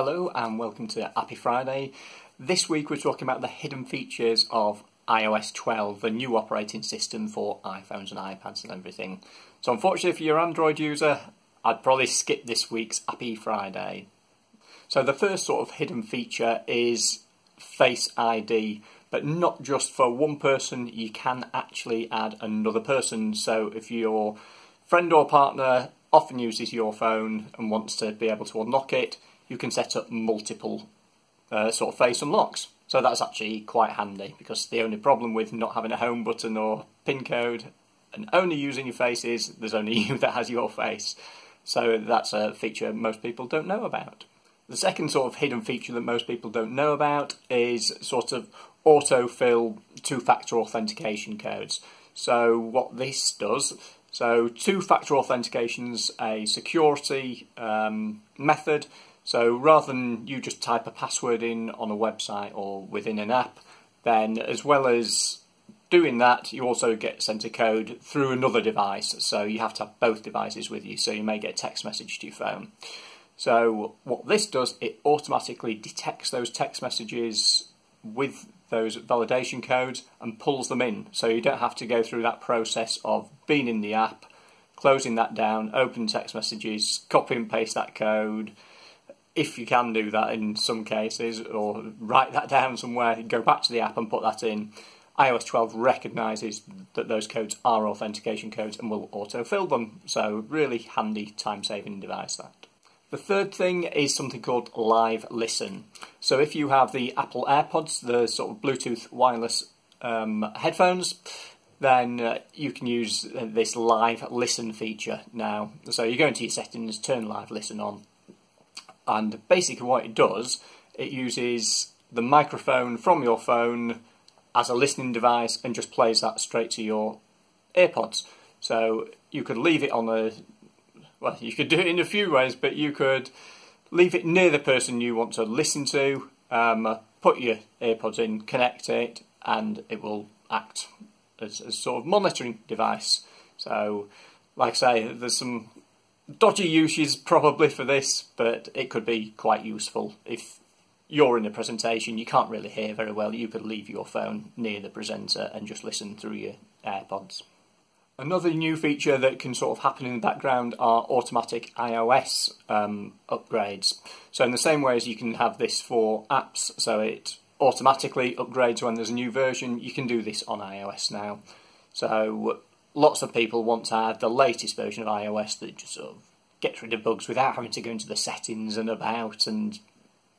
Hello and welcome to Happy Friday. This week we're talking about the hidden features of iOS 12, the new operating system for iPhones and iPads and everything. So, unfortunately, if you're an Android user, I'd probably skip this week's Happy Friday. So, the first sort of hidden feature is Face ID, but not just for one person, you can actually add another person. So, if your friend or partner often uses your phone and wants to be able to unlock it, you can set up multiple uh, sort of face unlocks. So that's actually quite handy because the only problem with not having a home button or pin code and only using your face is there's only you that has your face. So that's a feature most people don't know about. The second sort of hidden feature that most people don't know about is sort of autofill two factor authentication codes. So, what this does so, two factor authentication is a security um, method so rather than you just type a password in on a website or within an app, then as well as doing that, you also get sent a code through another device. So you have to have both devices with you. So you may get a text message to your phone. So what this does, it automatically detects those text messages with those validation codes and pulls them in. So you don't have to go through that process of being in the app, closing that down, open text messages, copy and paste that code, if you can do that in some cases, or write that down somewhere, go back to the app and put that in. iOS 12 recognises that those codes are authentication codes and will autofill them. So, really handy time saving device that. The third thing is something called Live Listen. So, if you have the Apple AirPods, the sort of Bluetooth wireless um, headphones, then uh, you can use this Live Listen feature now. So, you go into your settings, turn Live Listen on, and basically, what it does, it uses the microphone from your phone as a listening device and just plays that straight to your AirPods. So you could leave it on a well, you could do it in a few ways, but you could leave it near the person you want to listen to, um, put your AirPods in, connect it, and it will act as a sort of monitoring device. So, like I say, there's some dodgy uses probably for this, but it could be quite useful if you're in a presentation, you can't really hear very well, you could leave your phone near the presenter and just listen through your AirPods. Another new feature that can sort of happen in the background are automatic iOS um, upgrades. So, in the same way as you can have this for apps, so it automatically upgrades when there's a new version, you can do this on iOS now. So, lots of people want to have the latest version of iOS that just sort of gets rid of bugs without having to go into the settings and about and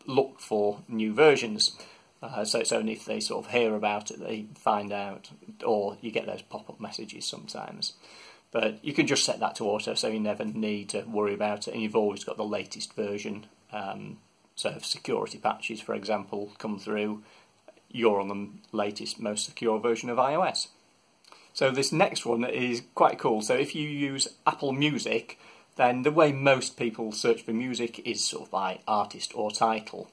look for new versions. Uh, so it's only if they sort of hear about it they find out, or you get those pop-up messages sometimes. But you can just set that to auto, so you never need to worry about it, and you've always got the latest version. Um, so if security patches, for example, come through, you're on the latest, most secure version of iOS. So this next one is quite cool. So if you use Apple Music, then the way most people search for music is sort of by artist or title.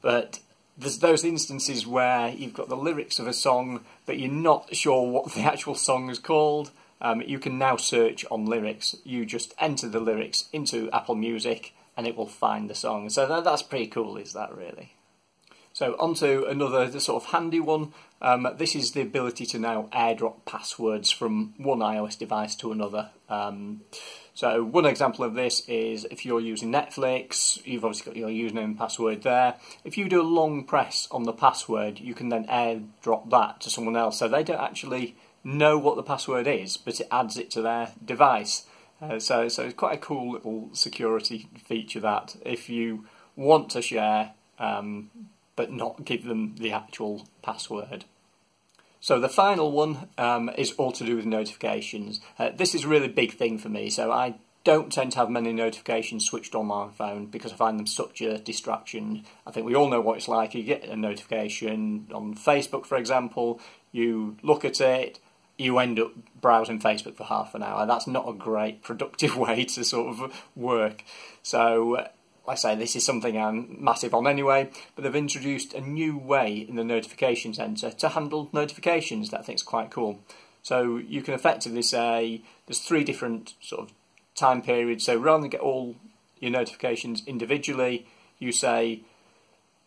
But there's those instances where you've got the lyrics of a song, but you're not sure what the actual song is called. Um, you can now search on lyrics. You just enter the lyrics into Apple Music and it will find the song. So that, that's pretty cool, is that really? So onto another sort of handy one. Um, this is the ability to now airdrop passwords from one iOS device to another. Um, so one example of this is if you're using Netflix, you've obviously got your username and password there. If you do a long press on the password, you can then airdrop that to someone else. So they don't actually know what the password is, but it adds it to their device. Uh, so, so it's quite a cool little security feature that if you want to share um, but not give them the actual password. So the final one um, is all to do with notifications. Uh, this is a really big thing for me, so I don't tend to have many notifications switched on my phone because I find them such a distraction. I think we all know what it's like. You get a notification on Facebook, for example, you look at it, you end up browsing Facebook for half an hour. That's not a great productive way to sort of work. So I say, this is something I'm massive on anyway, but they've introduced a new way in the notification center to handle notifications that I think is quite cool. So you can effectively say there's three different sort of time periods. So rather than get all your notifications individually, you say,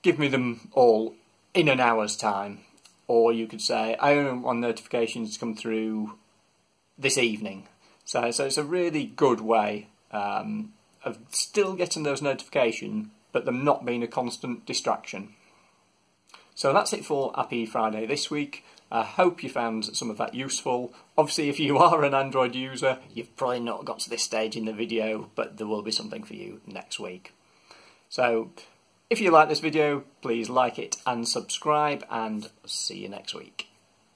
give me them all in an hour's time. Or you could say, I only want notifications to come through this evening. So, so it's a really good way um, of still getting those notifications, but them not being a constant distraction. So that's it for Happy Friday this week. I hope you found some of that useful. Obviously, if you are an Android user, you've probably not got to this stage in the video, but there will be something for you next week. So, if you like this video, please like it and subscribe, and see you next week.